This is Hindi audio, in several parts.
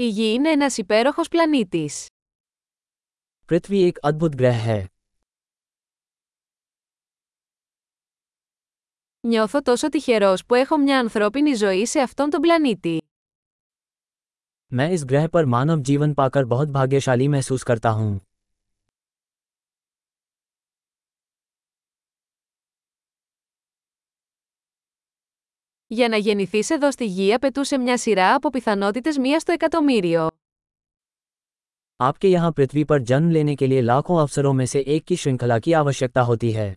Η Γη είναι ένας υπέροχος πλανήτης. पृथ्वी एक अद्भुत ग्रह है Νιώθω τόσο τυχερός που έχω μια ανθρώπινη ζωή σε αυτόν τον πλανήτη. मैं इस ग्रह पर मानव जीवन पाकर बहुत भाग्यशाली महसूस करता हूँ Για να γεννηθείς εδώ στη Γη απαιτούσε μια σειρά από πιθανότητες μία στο εκατομμύριο. आपके यहाँ पृथ्वी पर जन्म लेने के लिए लाखों अवसरों में से एक की श्रृंखला की आवश्यकता होती है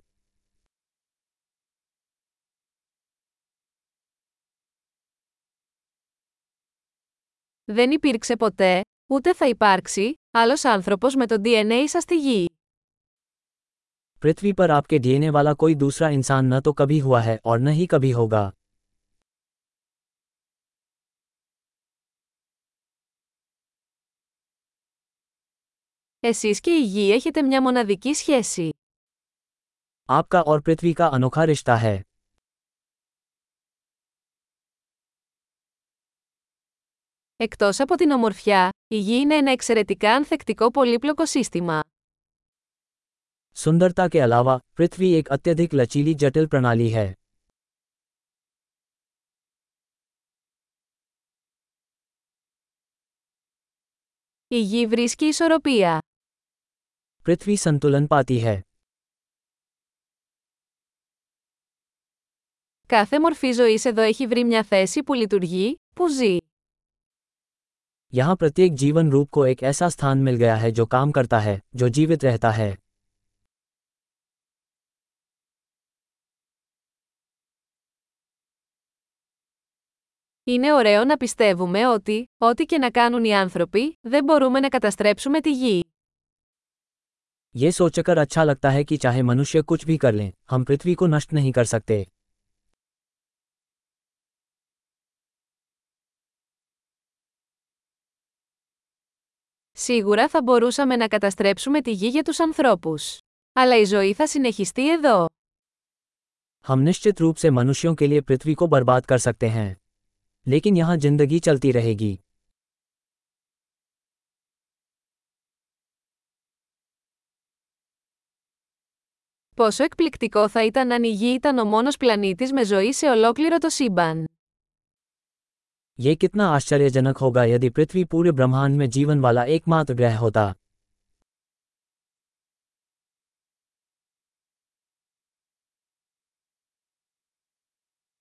Δεν υπήρξε ποτέ, ούτε θα υπάρξει, άλλος άνθρωπος με το DNA σας στη Γη. पृथ्वी पर आपके डीएनए वाला कोई दूसरा इंसान न तो कभी हुआ है और न ही कभी होगा Εσείς και η Γη έχετε μια μοναδική σχέση. आपका और पृथ्वी का अनोखा रिश्ता है Εκτός από την ομορφιά, η Γη είναι ένα εξαιρετικά ανθεκτικό πολύπλοκο σύστημα. सुंदरता के अलावा पृथ्वी एक अत्यधिक लचीली जटिल प्रणाली है Η Γη βρίσκει ισορροπία. पृथ्वी संतुलन पाती है Κάθε μορφή ζωής εδώ έχει βρει μια θέση που λειτουργεί, που ζει. यहाँ प्रत्येक जीवन रूप को एक ऐसा स्थान मिल गया है जो काम करता है जो जीवित रहता है Είναι ωραίο να πιστεύουμε ότι, ό,τι και να κάνουν οι άνθρωποι, δεν μπορούμε να καταστρέψουμε τη Γη. ये सोचकर अच्छा लगता है कि चाहे मनुष्य कुछ भी कर लें हम पृथ्वी को नष्ट नहीं कर सकते Σίγουρα θα μπορούσαμε να καταστρέψουμε τη Γη για τους ανθρώπους. Αλλά η ζωή θα συνεχιστεί εδώ. हम निश्चित रूप से मनुष्यों के लिए पृथ्वी को बर्बाद कर सकते हैं लेकिन यहाँ जिंदगी चलती रहेगी Πόσο εκπληκτικό θα ήταν αν η Γη ήταν ο μόνος πλανήτης με ζωή σε ολόκληρο το σύμπαν. ये कितना आश्चर्यजनक होगा यदि पृथ्वी पूरे ब्रह्मांड में जीवन वाला एकमात्र ग्रह होता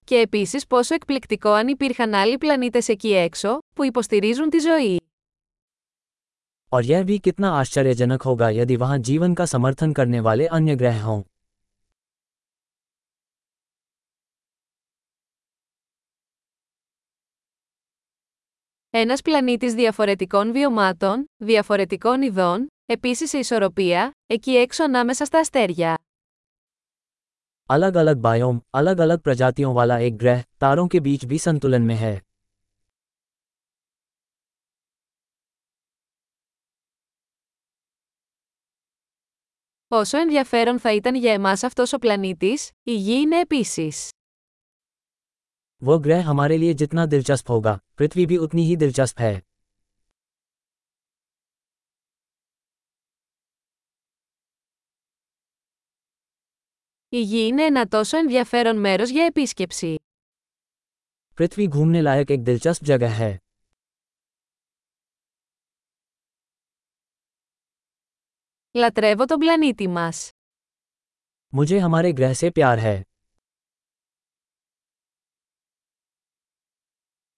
Και επίσης πόσο εκπληκτικό αν υπήρχαν άλλοι πλανήτες εκεί έξω, που υποστηρίζουν τη ζωή. और यह भी कितना आश्चर्यजनक होगा यदि वहां जीवन का समर्थन करने वाले अन्य ग्रह हों Ένας πλανήτης διαφορετικών βιωμάτων, διαφορετικών ειδών, επίσης σε ισορροπία, εκεί έξω ανάμεσα στα αστέρια. अलग अलग बायोम अलग अलग प्रजातियों वाला एक ग्रह तारों के बीच भी संतुलन में है Όσο ενδιαφέρον θα ήταν για εμάς αυτός ο πλανήτης, η Γη είναι επίσης. वो ग्रह हमारे लिए जितना दिलचस्प होगा पृथ्वी भी उतनी ही दिलचस्प है Η Γη είναι ένα τόσο ενδιαφέρον μέρος για επίσκεψη. पृथ्वी घूमने लायक एक दिलचस्प जगह है Λατρεύω τον πλανήτη μας. मुझे हमारे ग्रह से प्यार है